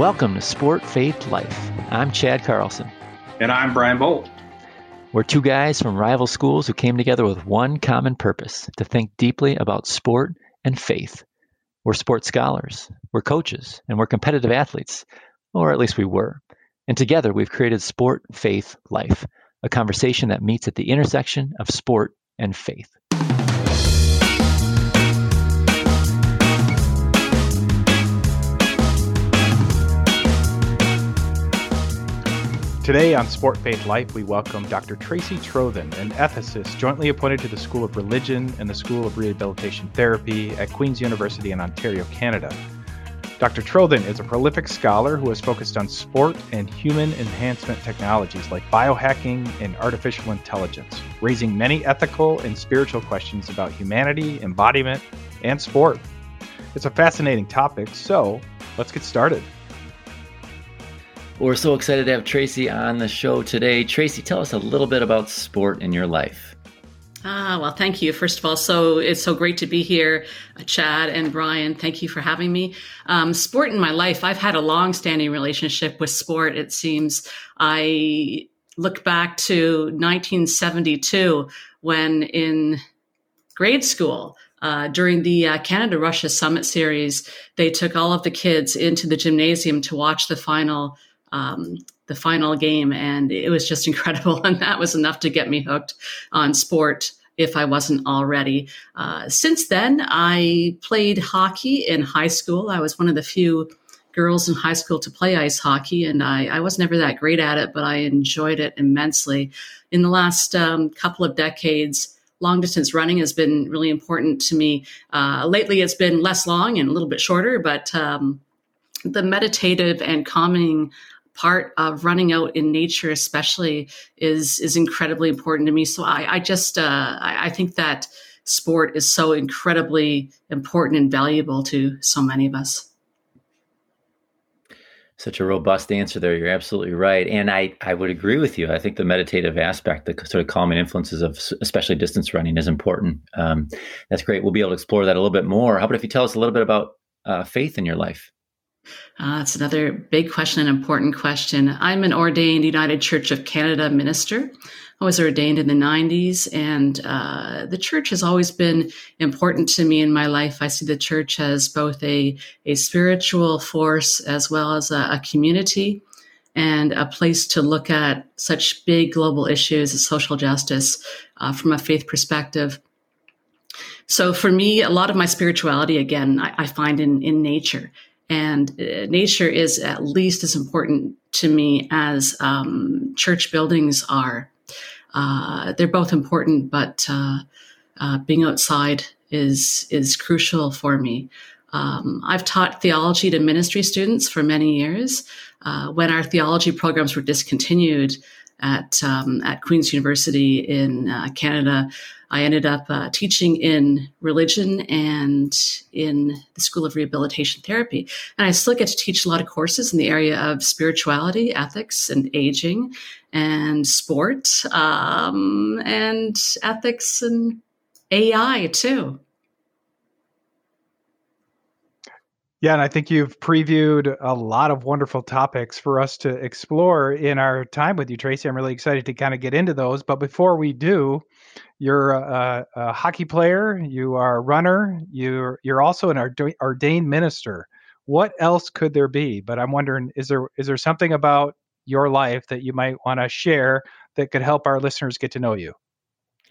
Welcome to Sport Faith Life. I'm Chad Carlson. And I'm Brian Bolt. We're two guys from rival schools who came together with one common purpose to think deeply about sport and faith. We're sports scholars, we're coaches, and we're competitive athletes, or at least we were. And together we've created Sport Faith Life, a conversation that meets at the intersection of sport and faith. Today on Sport Faith Life, we welcome Dr. Tracy Trothen, an ethicist jointly appointed to the School of Religion and the School of Rehabilitation Therapy at Queen's University in Ontario, Canada. Dr. Trothen is a prolific scholar who has focused on sport and human enhancement technologies like biohacking and artificial intelligence, raising many ethical and spiritual questions about humanity, embodiment, and sport. It's a fascinating topic, so let's get started. We're so excited to have Tracy on the show today. Tracy, tell us a little bit about sport in your life. Ah, well, thank you. First of all, so it's so great to be here, uh, Chad and Brian. Thank you for having me. Um, sport in my life, I've had a long-standing relationship with sport. It seems I look back to 1972 when in grade school. Uh, during the uh, Canada Russia Summit Series, they took all of the kids into the gymnasium to watch the final um, the final game, and it was just incredible. And that was enough to get me hooked on sport if I wasn't already. Uh, since then, I played hockey in high school. I was one of the few girls in high school to play ice hockey, and I, I was never that great at it, but I enjoyed it immensely. In the last um, couple of decades, long distance running has been really important to me. Uh, lately, it's been less long and a little bit shorter, but um, the meditative and calming part of running out in nature, especially, is is incredibly important to me. So I, I just uh, I, I think that sport is so incredibly important and valuable to so many of us such a robust answer there. You're absolutely right. And I, I would agree with you. I think the meditative aspect, the sort of calming influences of especially distance running is important. Um, that's great. We'll be able to explore that a little bit more. How about if you tell us a little bit about uh, faith in your life? Uh, that's another big question, an important question. I'm an ordained United Church of Canada minister. I was ordained in the 90s, and uh, the church has always been important to me in my life. I see the church as both a, a spiritual force as well as a, a community and a place to look at such big global issues as social justice uh, from a faith perspective. So for me, a lot of my spirituality, again, I, I find in, in nature and uh, nature is at least as important to me as um, church buildings are. Uh, they're both important, but uh, uh being outside is is crucial for me. Um, I've taught theology to ministry students for many years. Uh, when our theology programs were discontinued at um, at Queen's University in uh, Canada, I ended up uh, teaching in religion and in the School of Rehabilitation Therapy. And I still get to teach a lot of courses in the area of spirituality, ethics, and aging, and sport, um, and ethics and AI too. Yeah, and I think you've previewed a lot of wonderful topics for us to explore in our time with you, Tracy. I'm really excited to kind of get into those. But before we do, you're a, a hockey player, you are a runner, you're you're also an ordained minister. What else could there be? But I'm wondering, is there is there something about your life that you might want to share that could help our listeners get to know you?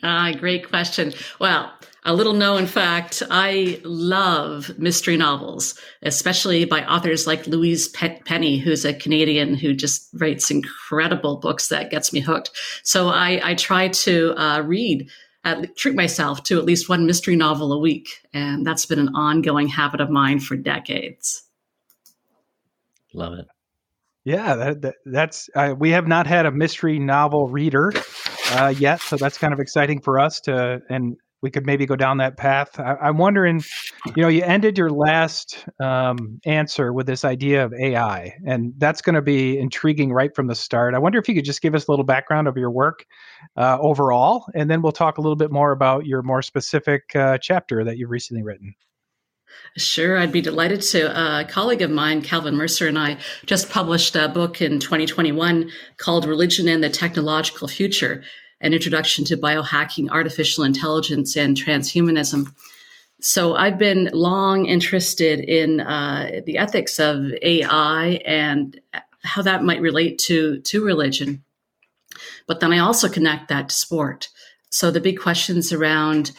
Ah, great question. Well, a little known fact I love mystery novels, especially by authors like Louise Penny, who's a Canadian who just writes incredible books that gets me hooked. So I, I try to uh, read, at, treat myself to at least one mystery novel a week. And that's been an ongoing habit of mine for decades. Love it. Yeah, that, that, that's uh, we have not had a mystery novel reader uh, yet, so that's kind of exciting for us to, and we could maybe go down that path. I, am wondering, you know, you ended your last um, answer with this idea of AI, and that's going to be intriguing right from the start. I wonder if you could just give us a little background of your work uh, overall, and then we'll talk a little bit more about your more specific uh, chapter that you've recently written. Sure, I'd be delighted to. A colleague of mine, Calvin Mercer, and I just published a book in 2021 called Religion and the Technological Future An Introduction to Biohacking, Artificial Intelligence, and Transhumanism. So I've been long interested in uh, the ethics of AI and how that might relate to, to religion. But then I also connect that to sport. So the big questions around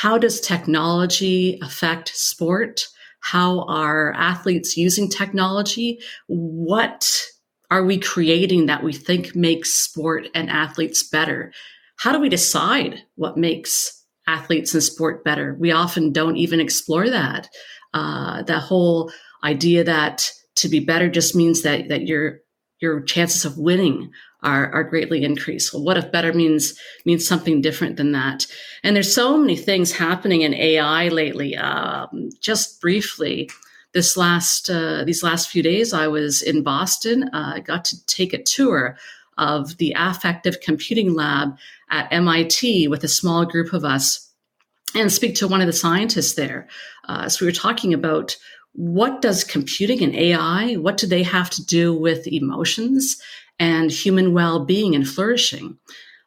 how does technology affect sport? How are athletes using technology? What are we creating that we think makes sport and athletes better? How do we decide what makes athletes and sport better? We often don't even explore that. Uh, the whole idea that to be better just means that that your your chances of winning are, are greatly increased. Well, what if better means means something different than that? And there's so many things happening in AI lately. Um, just briefly, this last uh, these last few days, I was in Boston. Uh, I got to take a tour of the affective computing lab at MIT with a small group of us and speak to one of the scientists there. Uh, so we were talking about what does computing and AI, what do they have to do with emotions and human well-being and flourishing.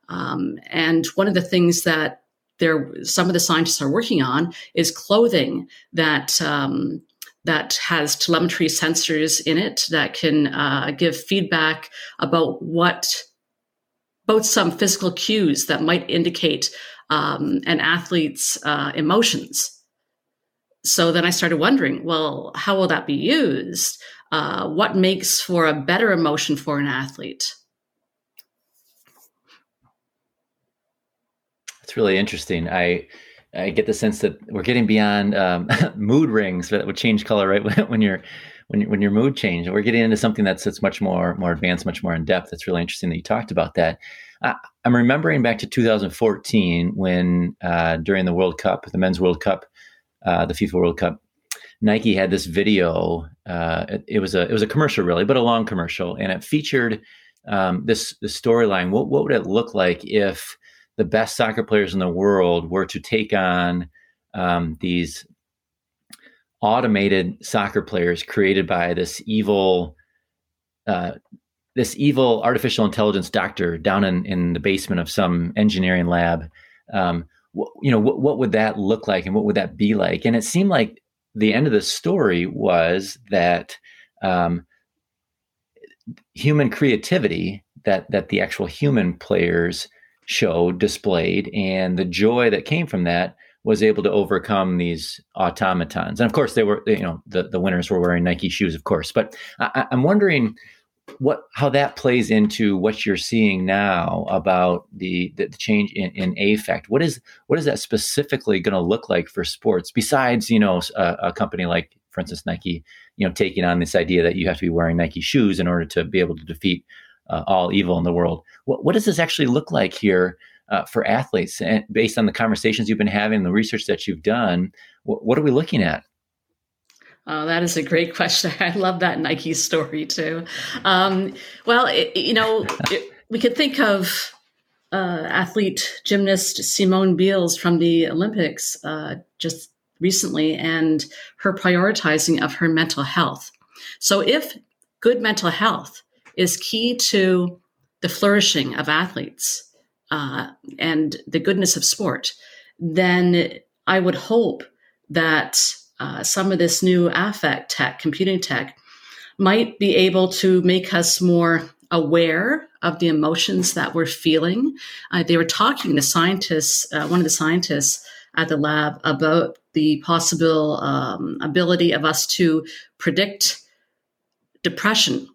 Um, and one of the things that there, some of the scientists are working on is clothing that um, that has telemetry sensors in it that can uh, give feedback about what both some physical cues that might indicate um, an athlete's uh, emotions. So then I started wondering, well, how will that be used? Uh, what makes for a better emotion for an athlete? It's really interesting. I I get the sense that we're getting beyond um, mood rings that would change color right when you're when you, when your mood changes. We're getting into something that's that's much more more advanced, much more in depth. That's really interesting that you talked about that. I, am remembering back to 2014 when uh, during the World Cup, the Men's World Cup, uh, the FIFA World Cup, Nike had this video. Uh, it, it, was a it was a commercial, really, but a long commercial, and it featured um, this this storyline. What what would it look like if the best soccer players in the world were to take on um, these automated soccer players created by this evil uh, this evil artificial intelligence doctor down in, in the basement of some engineering lab um, you know what, what would that look like and what would that be like? And it seemed like the end of the story was that um, human creativity that that the actual human players showed displayed and the joy that came from that was able to overcome these automatons. And of course they were you know the, the winners were wearing nike shoes of course. But I, i'm wondering what how that plays into what you're seeing now about the the, change in, in affect. What is what is that specifically going to look like for sports besides you know a, a, company like for instance nike you know taking on this idea that you have to be wearing nike shoes in order to be able to defeat uh, all evil in the world? What, what does this actually look like here uh, for athletes? And based on the conversations you've been having the research that you've done what, what are we looking at Oh, that is a great question. I love that Nike story too. Um, well, it, you know, it, we could think of uh, athlete gymnast Simone Biles from the Olympics uh, just recently and her prioritizing of her mental health. So, if good mental health is key to the flourishing of athletes uh, and the goodness of sport, then I would hope that uh, some of this new affect tech, computing tech, might be able to make us more aware of the emotions that we're feeling. Uh, they were talking to scientists, uh, one of the scientists at the lab, about the possible um, ability of us to predict depression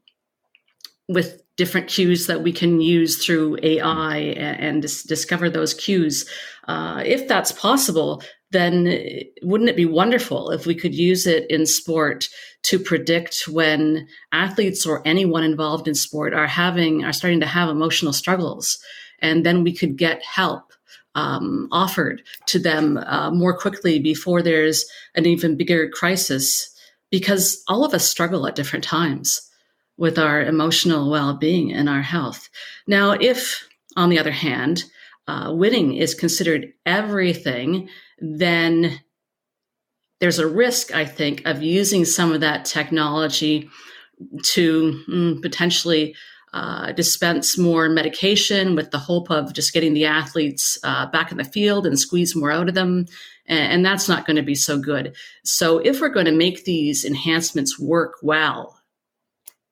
with different cues that we can use through AI and, and dis- discover those cues. Uh, if that's possible, then wouldn't it be wonderful if we could use it in sport to predict when athletes or anyone involved in sport are having are starting to have emotional struggles? And then we could get help um, offered to them uh, more quickly before there's an even bigger crisis. Because all of us struggle at different times with our emotional well-being and our health. Now if on the other hand uh, winning is considered everything then there's a risk, I think, of using some of that technology to mm, potentially uh, dispense more medication with the hope of just getting the athletes uh, back in the field and squeeze more out of them. And, and that's not going to be so good. So, if we're going to make these enhancements work well,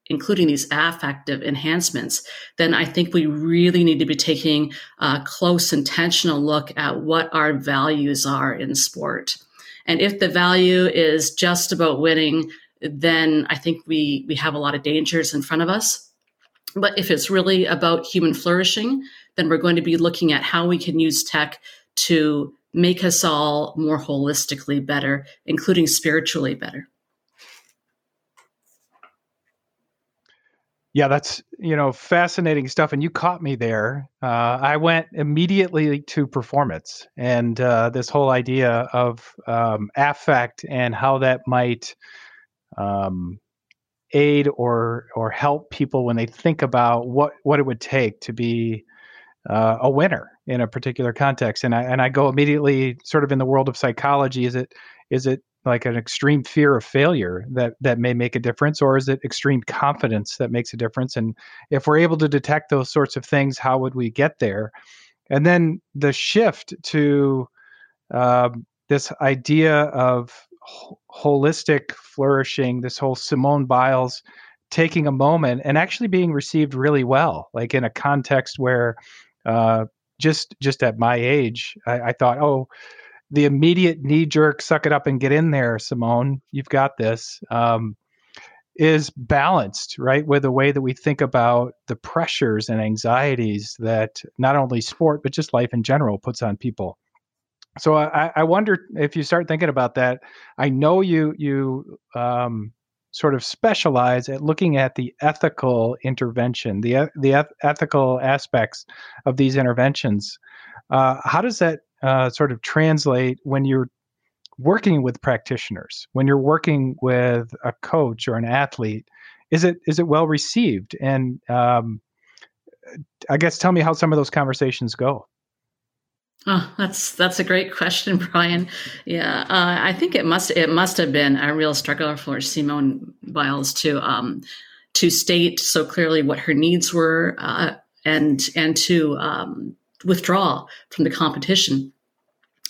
including these affective enhancements, then I think we really need to be taking a close, intentional look at what our values are in sport. And if the value is just about winning, then I think we, we have a lot of dangers in front of us. But if it's really about human flourishing, then we're going to be looking at how we can use tech to make us all more holistically better, including spiritually better. Yeah, that's you know fascinating stuff, and you caught me there. Uh, I went immediately to performance and uh, this whole idea of um, affect and how that might um, aid or or help people when they think about what what it would take to be uh, a winner in a particular context. And I and I go immediately sort of in the world of psychology. Is it is it like an extreme fear of failure that that may make a difference or is it extreme confidence that makes a difference? And if we're able to detect those sorts of things how would we get there? And then the shift to uh, this idea of holistic flourishing this whole simone biles taking a moment and actually being received really well like in a context where uh, just just at my age I, I thought oh the immediate knee jerk, suck it up and get in there, Simone. You've got this. Um, is balanced, right, with the way that we think about the pressures and anxieties that not only sport but just life in general puts on people. So I, I wonder if you start thinking about that. I know you you um, sort of specialize at looking at the ethical intervention, the the ethical aspects of these interventions. Uh, how does that uh, sort of translate when you're working with practitioners, when you're working with a coach or an athlete? Is it is it well received? And um, I guess tell me how some of those conversations go. Oh, that's that's a great question, Brian. Yeah, uh, I think it must it must have been a real struggle for Simone Biles to um, to state so clearly what her needs were uh, and and to um, withdraw from the competition.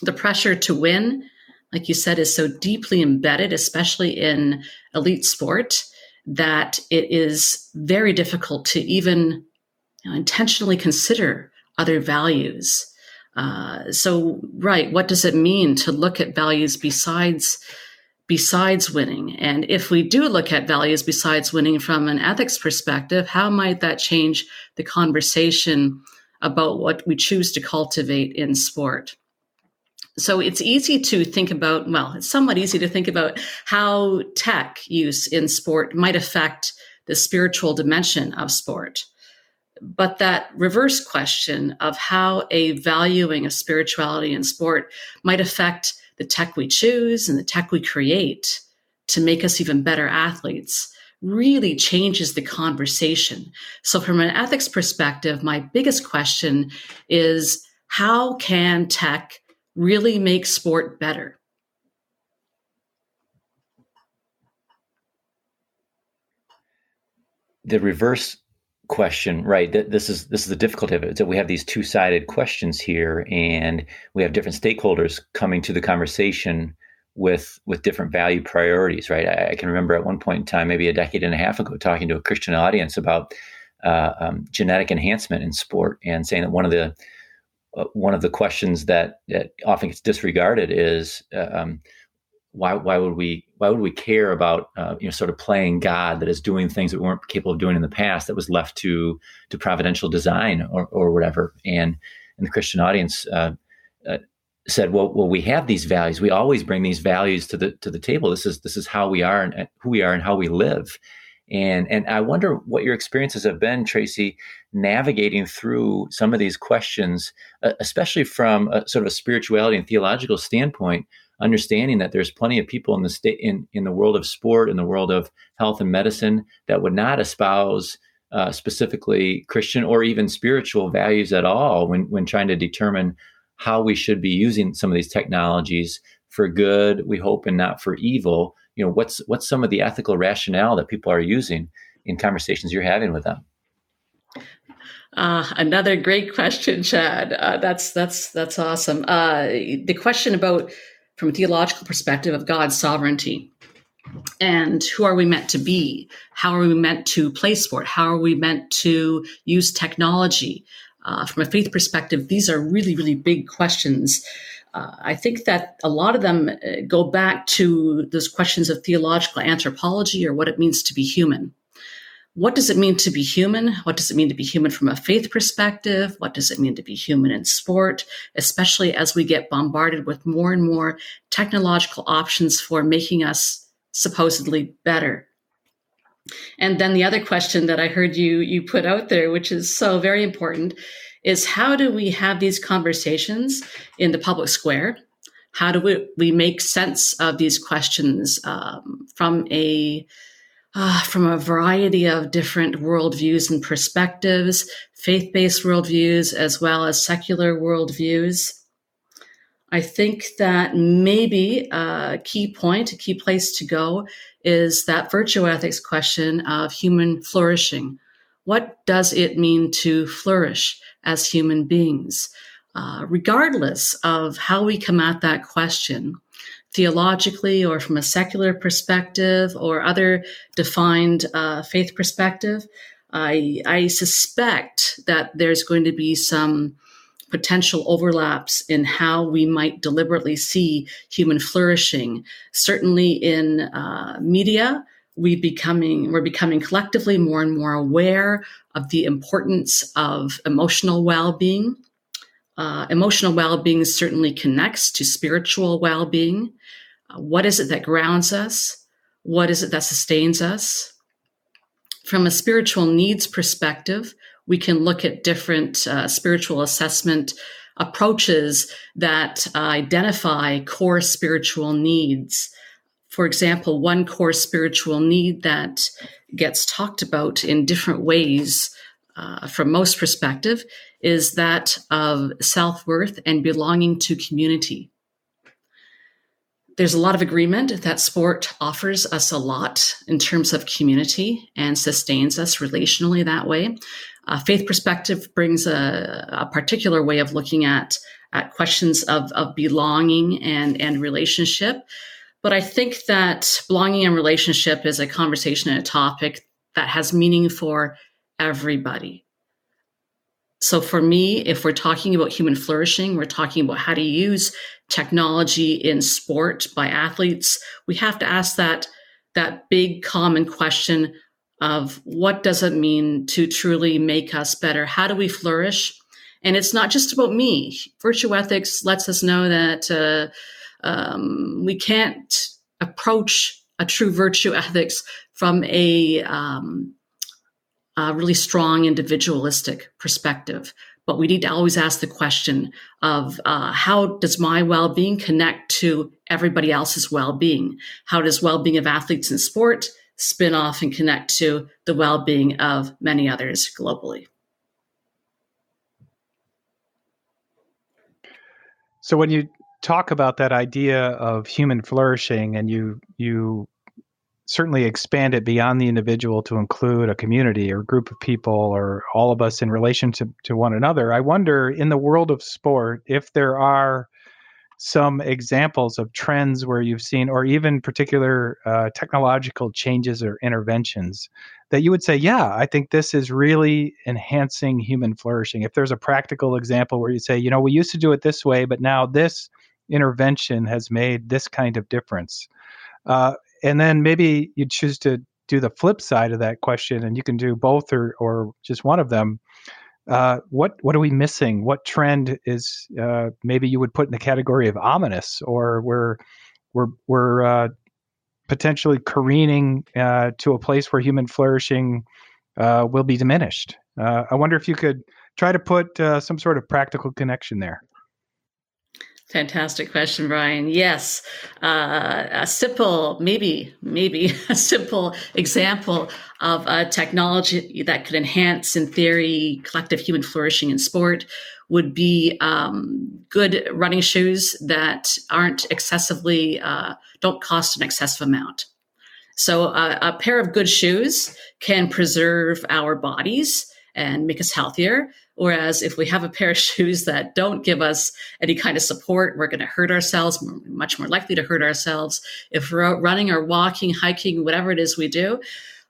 The pressure to win, like you said, is so deeply embedded, especially in elite sport, that it is very difficult to even you know, intentionally consider other values. Uh, so, right, what does it mean to look at values besides besides winning? And if we do look at values besides winning from an ethics perspective, how might that change the conversation about what we choose to cultivate in sport. So it's easy to think about, well, it's somewhat easy to think about how tech use in sport might affect the spiritual dimension of sport. But that reverse question of how a valuing of spirituality in sport might affect the tech we choose and the tech we create to make us even better athletes really changes the conversation. So, from an ethics perspective, my biggest question is how can tech really make sport better? The reverse question right this is this is the difficulty of it that we have these two-sided questions here and we have different stakeholders coming to the conversation with with different value priorities right? I, I, can remember at one point in time maybe a decade and a half ago talking to a christian audience about uh, um, genetic enhancement in sport and saying that one of the uh, one of the questions that, that often gets disregarded is uh, um, why why would we why would we care about uh, you know sort of playing God that is doing things that we weren't capable of doing in the past that was left to to providential design or or whatever? And in the Christian audience uh, uh, said, well, well, we have these values. We always bring these values to the to the table. This is this is how we are and who we are and how we live. And and I wonder what your experiences have been, Tracy, navigating through some of these questions, uh, especially from a sort of a spirituality and theological standpoint. Understanding that there's plenty of people in the state in in the world of sport, in the world of health and medicine, that would not espouse uh, specifically Christian or even spiritual values at all when when trying to determine how we should be using some of these technologies for good, we hope, and not for evil. You know, what's what's some of the ethical rationale that people are using in conversations you're having with them? Uh, another great question, Chad. Uh, that's that's that's awesome. Uh, the question about, from a theological perspective, of God's sovereignty and who are we meant to be? How are we meant to play sport? How are we meant to use technology? Uh, from a faith perspective, these are really, really big questions. Uh, I think that a lot of them uh, go back to those questions of theological anthropology or what it means to be human what does it mean to be human? What does it mean to be human from a faith perspective? What does it mean to be human in sport, especially as we get bombarded with more and more technological options for making us supposedly better? And then the other question that I heard you you put out there, which is so very important, is how do we have these conversations in the public square? How do we, we make sense of these questions um, from a uh, from a variety of different worldviews and perspectives, faith based worldviews, as well as secular worldviews. I think that maybe a key point, a key place to go is that virtue ethics question of human flourishing. What does it mean to flourish as human beings? Uh, regardless of how we come at that question, theologically or from a secular perspective or other defined uh, faith perspective, I, I suspect that there's going to be some potential overlaps in how we might deliberately see human flourishing. Certainly in uh, media, we becoming we're becoming collectively more and more aware of the importance of emotional well-being uh, emotional well being certainly connects to spiritual well being. Uh, what is it that grounds us? What is it that sustains us? From a spiritual needs perspective, we can look at different uh, spiritual assessment approaches that uh, identify core spiritual needs. For example, one core spiritual need that gets talked about in different ways uh, from most perspective is that of self worth and belonging to community. There's a lot of agreement that sport offers us a lot in terms of community and sustains us relationally that way. Uh, faith perspective brings a, a, particular way of looking at, at questions of, of belonging and, and relationship. But I think that belonging and relationship is a conversation and a topic that has meaning for everybody. So for me, if we're talking about human flourishing, we're talking about how to use technology in sport by athletes. We have to ask that that big common question of what does it mean to truly make us better? How do we flourish? And it's not just about me. Virtue ethics lets us know that uh, um, we can't approach a true virtue ethics from a um, a really strong individualistic perspective. But we need to always ask the question of uh, how does my well being connect to everybody else's well being? How does well being of athletes in sport spin off and connect to the well being of many others globally? So when you talk about that idea of human flourishing and you you certainly expand it beyond the individual to include a community or group of people or all of us in relation to, to one another. I wonder in the world of sport if there are some examples of trends where you've seen, or even particular uh, technological changes or interventions that you would say, yeah, I think this is really enhancing human flourishing. If there's a practical example where you say, you know, we used to do it this way, but now this intervention has made this kind of difference. Uh, and then maybe you choose to do the flip side of that question, and you can do both or or just one of them. Uh, what what are we missing? What trend is uh, maybe you would put in the category of ominous, or we're we're we're uh, potentially careening uh, to a place where human flourishing uh, will be diminished. Uh, I wonder if you could try to put some sort of practical connection there. Fantastic question, Brian. Yes, uh, a simple, maybe, maybe a simple example of a technology that could enhance, in theory, collective human flourishing in sport would be um, good running shoes that aren't excessively, uh, don't cost an excessive amount. So uh, a pair of good shoes can preserve our bodies and make us healthier. Whereas if we have a pair of shoes that don't give us any kind of support, we're going to hurt ourselves, we're much more likely to hurt ourselves. If we're running or walking, hiking, whatever it is we do,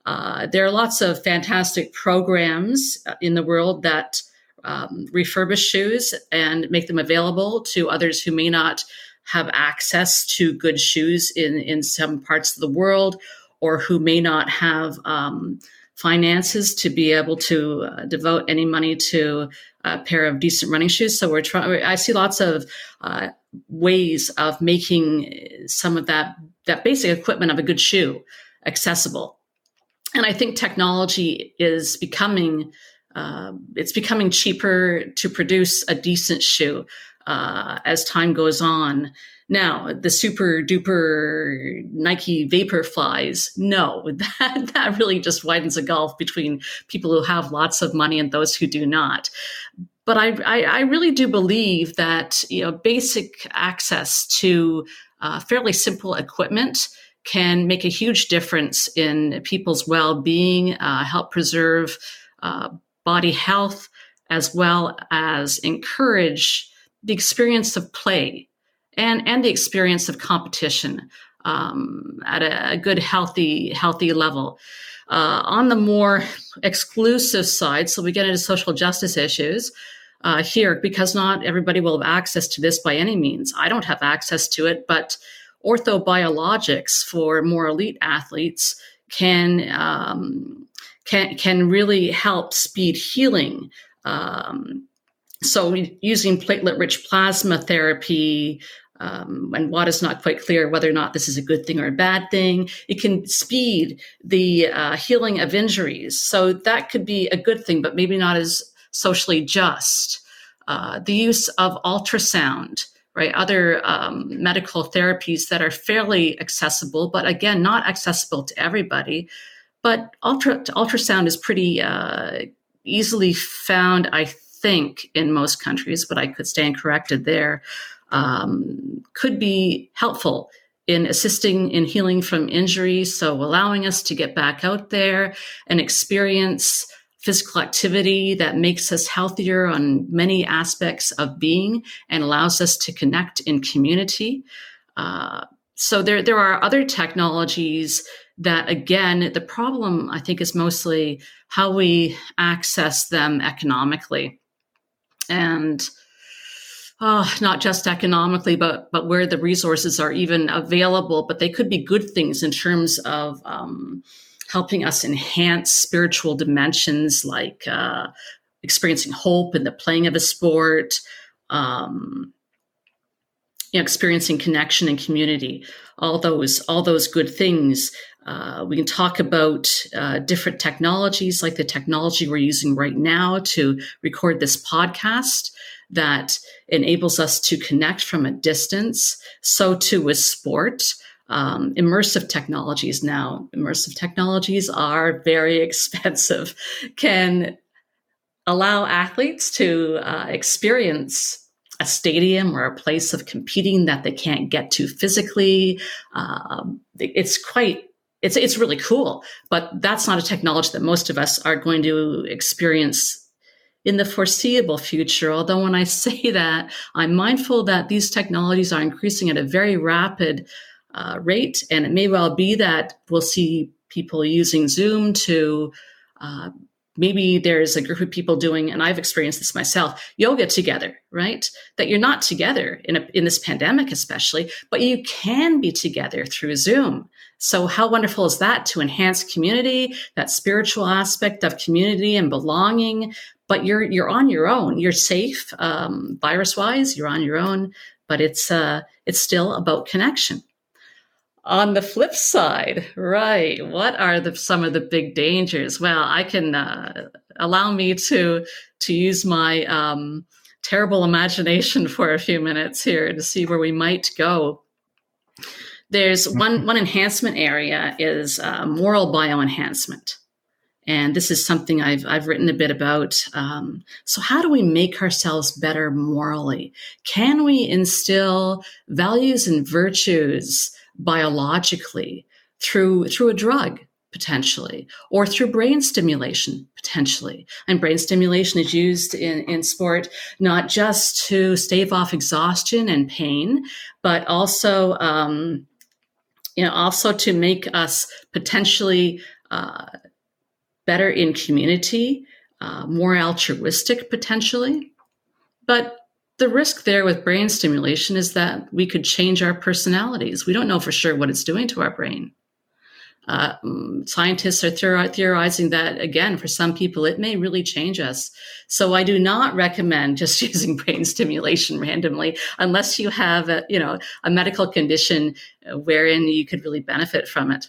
uh, there are lots of fantastic programs uh, in the world that um, refurbish shoes and make them available to others who may not have access to good shoes in, in some parts of the world or who may not have um, finances to be able to uh, devote any money to a pair of decent running shoes. So we're trying. I see lots of uh, ways of making some of that that basic equipment of a good shoe accessible. And I think technology is becoming uh, it's becoming cheaper to produce a decent shoe uh, as time goes on. Now, the super duper Nike Vaporflies, no, that, that really just widens a gulf between people who have lots of money and those who do not. But I, I, I really do believe that you know basic access to uh, fairly simple equipment can make a huge difference in people's well-being, uh, help preserve uh, body health, as well as encourage the experience of play and and the experience of competition um, at a, a, good healthy healthy level. Uh, on the more exclusive side, so we get into social justice issues uh, here because not everybody will have access to this by any means. I don't have access to it, but orthobiologics for more elite athletes can um, can can really help speed healing. Um, so using platelet-rich plasma therapy, um, and what is not quite clear whether or not this is a good thing or a bad thing. It can speed the uh, healing of injuries. So that could be a good thing, but maybe not as socially just. Uh, the use of ultrasound, right? Other um, medical therapies that are fairly accessible, but again, not accessible to everybody. But ultra, ultrasound is pretty uh, easily found, I think, in most countries, but I could stand corrected there um, could be helpful in assisting in healing from injuries. So, allowing us to get back out there and experience physical activity that makes us healthier on many aspects of being and allows us to connect in community. Uh, so, there, there are other technologies that, again, the problem I think is mostly how we access them economically. And uh, not just economically, but but where the resources are even available. But they could be good things in terms of um, helping us enhance spiritual dimensions, like uh, experiencing hope in the playing of a sport, um, you know, experiencing connection and community. All those all those good things. Uh, we can talk about uh, different technologies, like the technology we're using right now to record this podcast that enables us to connect from a distance. So too with sport. Um, immersive technologies now, immersive technologies are very expensive, can allow athletes to uh, experience a stadium or a place of competing that they can't get to physically. Um, it's quite it's it's really cool, but that's not a technology that most of us are going to experience in the foreseeable future. Although when I say that, I'm mindful that these technologies are increasing at a very rapid uh, rate, and it may well be that we'll see people using Zoom to uh, maybe there's a group of people doing, and I've experienced this myself, yoga together, right? That you're not together in, a, in this pandemic, especially, but you can be together through Zoom. So how wonderful is that to enhance community, that spiritual aspect of community and belonging, but you're you're on your own. You're safe, um, virus wise. You're on your own, but it's uh, it's still about connection. On the flip side, right? What are the some of the big dangers? Well, I can uh, allow me to to use my um, terrible imagination for a few minutes here to see where we might go. There's one one enhancement area is uh, moral bioenhancement. And this is something I've, I've written a bit about. Um, so, how do we make ourselves better morally? Can we instill values and virtues biologically through, through a drug? potentially, or through brain stimulation, potentially. And brain stimulation is used in, in sport not just to stave off exhaustion and pain, but also, um, you know, also to make us potentially uh, better in community, uh, more altruistic potentially. But the risk there with brain stimulation is that we could change our personalities. We don't know for sure what it's doing to our brain. Uh, mm, scientists are theorizing that again, for some people, it may really change us. So I do not recommend just using brain stimulation randomly unless you have a, you know, a medical condition wherein you could really benefit from it.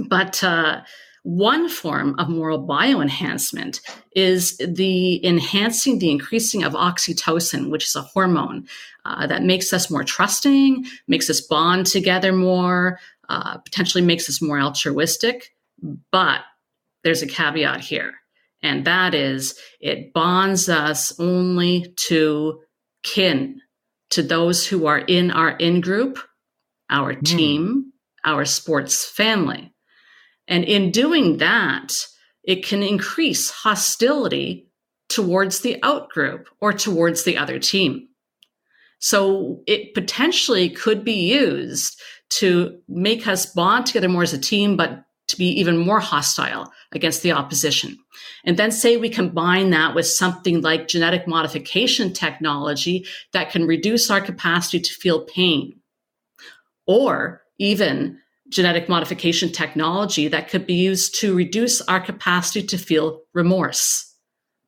But, uh, one form of moral bioenhancement is the enhancing, the increasing of oxytocin, which is a hormone uh, that makes us more trusting, makes us bond together more, uh, potentially makes us more altruistic. But there's a caveat here, and that is it bonds us only to kin, to those who are in our in group, our mm. team, our sports family. And in doing that, it can increase hostility towards the outgroup or towards the other team. So it potentially could be used to make us bond together more as a team, but to be even more hostile against the opposition. And then say we combine that with something like genetic modification technology that can reduce our capacity to feel pain or even genetic modification technology that could be used to reduce our capacity to feel remorse.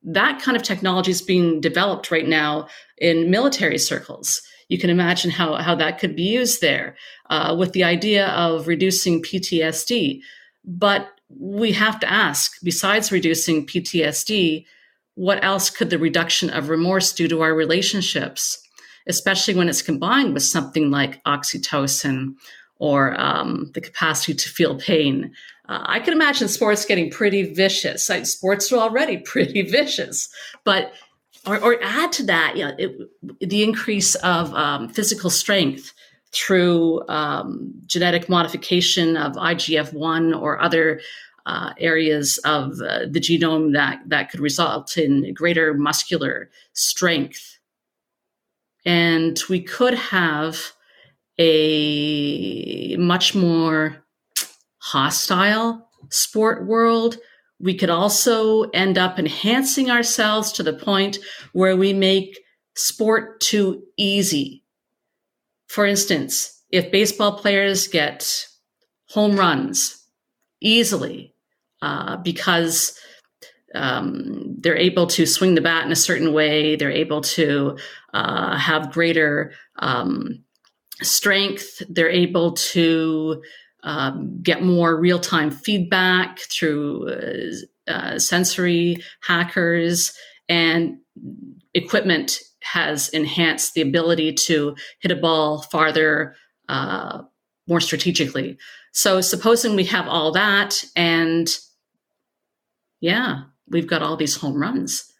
That kind of technology is being developed right now in military circles. You can imagine how, how that could be used there uh, with the idea of reducing PTSD. But we have to ask, besides reducing PTSD, what else could the reduction of remorse do to our relationships, especially when it's combined with something like oxytocin or um, the capacity to feel pain. Uh, I can imagine sports getting pretty vicious. Like, sports are already pretty vicious, but or, or add to that, you know, it, the increase of um, physical strength through um, genetic modification of IGF one or other uh, areas of uh, the genome that that could result in greater muscular strength, and we could have a much more hostile sport world. We could also end up enhancing ourselves to the point where we make sport too easy. For instance, if baseball players get home runs easily uh, because um, they're able to swing the bat in a certain way, they're able to uh, have greater um, strength. They're able to um, get more real time feedback through uh, uh, sensory hackers, and equipment has enhanced the ability to hit a ball farther, uh, more strategically. So, supposing we have all that, and yeah, we've got all these home runs.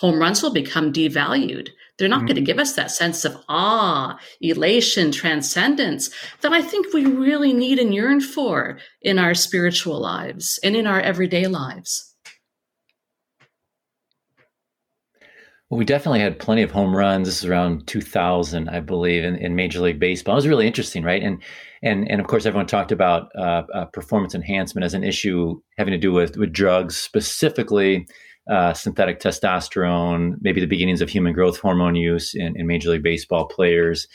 Home runs will become devalued they're not mm-hmm. going to give us that sense of awe, elation, transcendence that I think we really need and yearn for in our spiritual lives and in our everyday lives. Well, we definitely had plenty of home runs. This is around 2000, I believe, in, in Major League Baseball. It was really interesting, right? And and and of course, everyone talked about uh, uh, performance enhancement as an issue having to do with with drugs, specifically uh, synthetic testosterone, maybe the beginnings of human growth hormone use in, in, Major League Baseball players.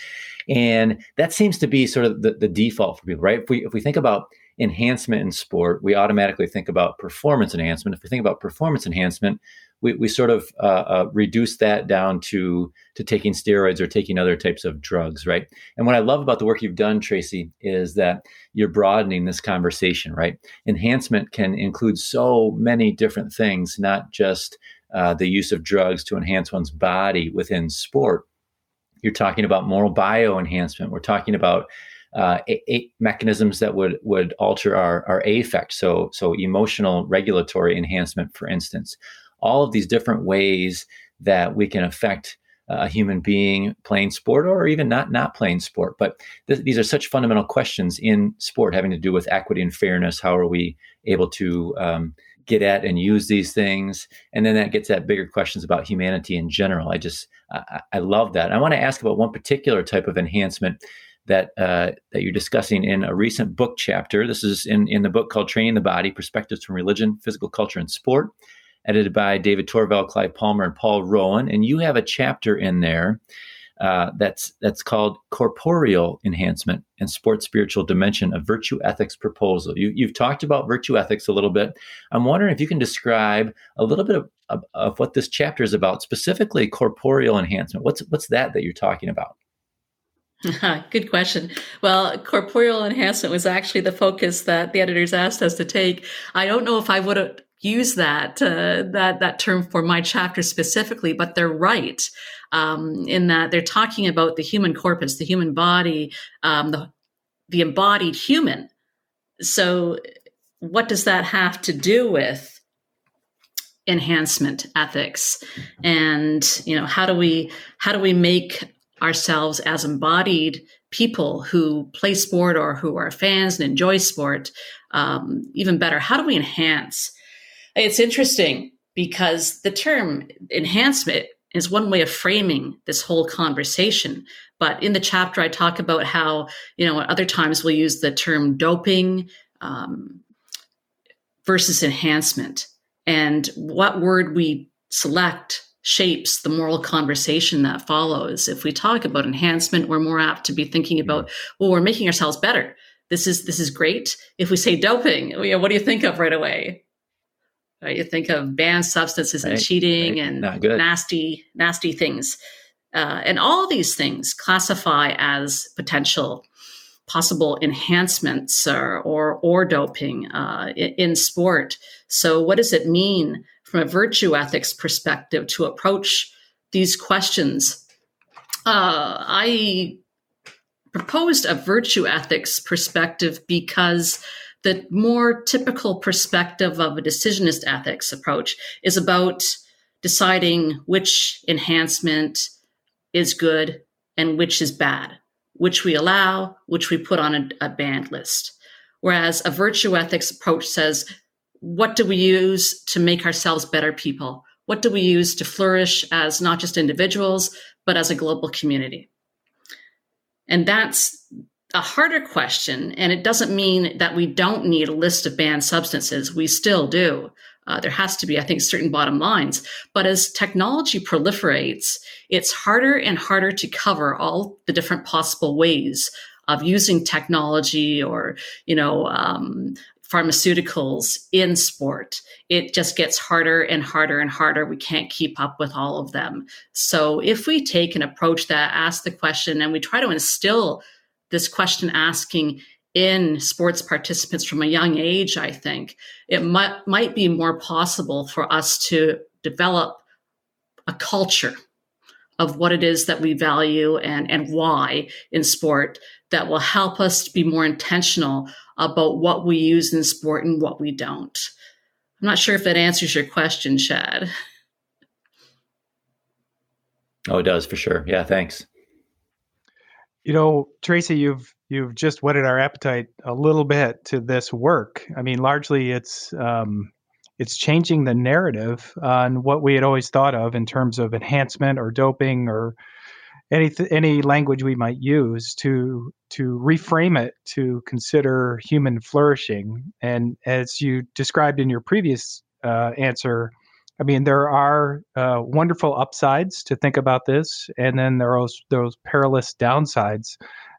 And that seems to be sort of the, the default for people, right? If we, if we think about enhancement in sport, we automatically think about performance enhancement. If we think about performance enhancement, we, we sort of uh, uh, reduce that down to to taking steroids or taking other types of drugs, right? And what I love about the work you've done, Tracy, is that you're broadening this conversation, right? Enhancement can include so many different things, not just uh, the use of drugs to enhance one's body within sport. You're talking about moral bio enhancement. We're talking about uh, a, a mechanisms that would would alter our our affect. So so emotional regulatory enhancement, for instance, all of these different ways that we can affect a human being playing sport or even not not playing sport. But th- these are such fundamental questions in sport having to do with equity and fairness. How are we able to um, get at and use these things? And then that gets at bigger questions about humanity in general. I just I, I love that. I want to ask about one particular type of enhancement that uh, that you're discussing in a recent book chapter. This is in in the book called "Training the Body: Perspectives from Religion, Physical Culture, and Sport." Edited by David Torevell, Clive Palmer, and Paul Rowan. And you have a chapter in there uh, that's that's called "Corporeal Enhancement and Sports Spiritual Dimension of Virtue Ethics Proposal." You, you've talked about virtue ethics a little bit. I'm wondering if you can describe a little bit of, of, of what this chapter is about, specifically corporeal enhancement. What's what's that that you're talking about? Good question. Well, corporeal enhancement was actually the focus that the editors asked us to take. I don't know if I would have use that uh, that that term for my chapter specifically, but they're right um, in that they're talking about the human corpus, the human body, um, the the embodied human. So, what does that have to do with enhancement ethics? And you know, how do we how do we make ourselves as embodied people who play sport or who are fans and enjoy sport um, even better? How do we enhance? It's interesting because the term enhancement is one way of framing this whole conversation. But in the chapter, I talk about how, you know, at other times we'll use the term doping um, versus enhancement. And what word we select shapes the moral conversation that follows. If we talk about enhancement, we're more apt to be thinking about, well, we're making ourselves better. This is this is great. If we say doping, you know, what do you think of right away? Right? You think of banned substances right, and cheating right. and nasty, nasty things. Uh, and all these things classify as potential possible enhancements or or, or doping uh, in, in, sport. So, what does it mean from a virtue ethics perspective to approach these questions? Uh, I proposed a virtue ethics perspective because the more typical perspective of a decisionist ethics approach is about deciding which enhancement is good and which is bad, which we allow, which we put on a, a banned list. Whereas a virtue ethics approach says, what do we use to make ourselves better people? What do we use to flourish as not just individuals, but as a global community? And that's a harder question, and it doesn't mean that we don't need a list of banned substances. We still do. Uh, there has to be, I think, certain bottom lines. But as technology proliferates, it's harder and harder to cover all the different possible ways of using technology or, you know, um, pharmaceuticals in sport. It just gets harder and harder and harder. We can't keep up with all of them. So if we take an approach that asks the question and we try to instill this question asking in sports participants from a young age, I think it might, might be more possible for us to develop a culture of what it is that we value and, and why in sport that will help us to be more intentional about what we use in sport and what we don't. I'm not sure if that answers your question, Chad. Oh, it does for sure. Yeah, thanks. You know, Tracy, you've you've just whetted our appetite a little bit to this work. I mean, largely it's um, it's changing the narrative on what we had always thought of in terms of enhancement or doping or any any language we might use to to reframe it to consider human flourishing. And as you described in your previous uh, answer, I mean, there are uh, wonderful upsides to think about this, and then there are those, those perilous downsides.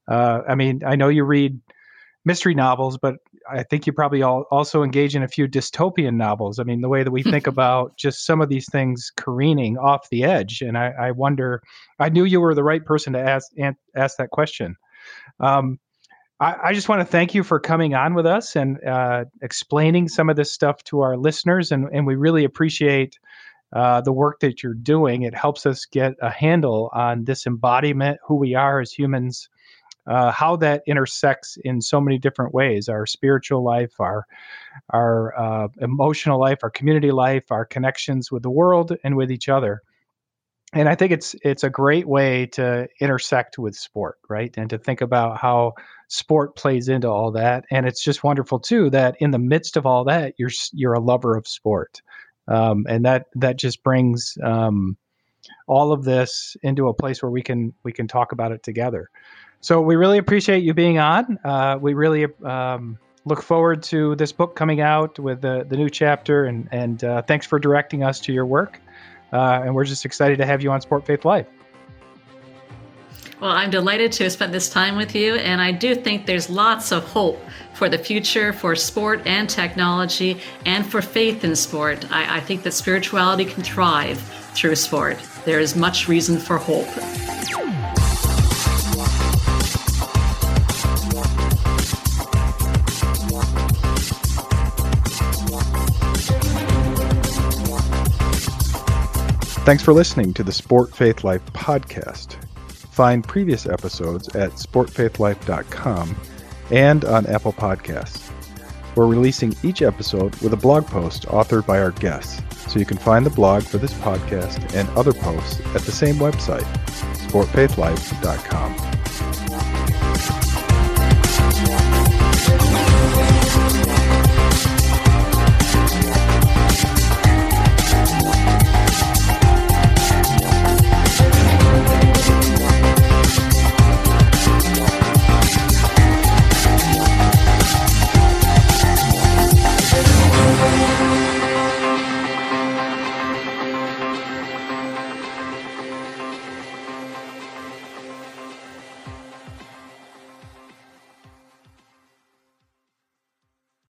Uh, I mean, I know you read mystery novels, but I think you probably all also engage in a few dystopian novels. I mean, the way that we think about just some of these things careening off the edge, and I, I wonder. I knew you were the right person to ask ask that question. Um, I, I just want to thank you for coming on with us and uh, explaining some of this stuff to our listeners, and, and we really appreciate uh, the work that you're doing. It helps us get a handle on this embodiment, who we are as humans, uh, how that intersects in so many different ways our spiritual life, our, our uh, emotional life, our community life, our connections with the world and with each other. And I think it's it's a great way to intersect with sport, right? And to think about how sport plays into all that. And it's just wonderful too that in the midst of all that, you're you're a lover of sport um, and that that just brings um, all of this into a place where we can we can talk about it together. So we really appreciate you being on. Uh, we really um, look forward to this book coming out with the the new chapter, and and uh, thanks for directing us to your work. Uh, and we're just excited to have you on Sport Faith Life. Well, I'm delighted to spent this time with you, and I do think there's lots of hope for the future, for sport and technology, and for faith in sport. I, I think that spirituality can thrive through sport. There is much reason for hope. Thanks for listening to the Sport Faith Life podcast. Find previous episodes at sportfaithlife.com and on Apple Podcasts. We're releasing each episode with a blog post authored by our guests, so you can find the blog for this podcast and other posts at the same website, sportfaithlife.com.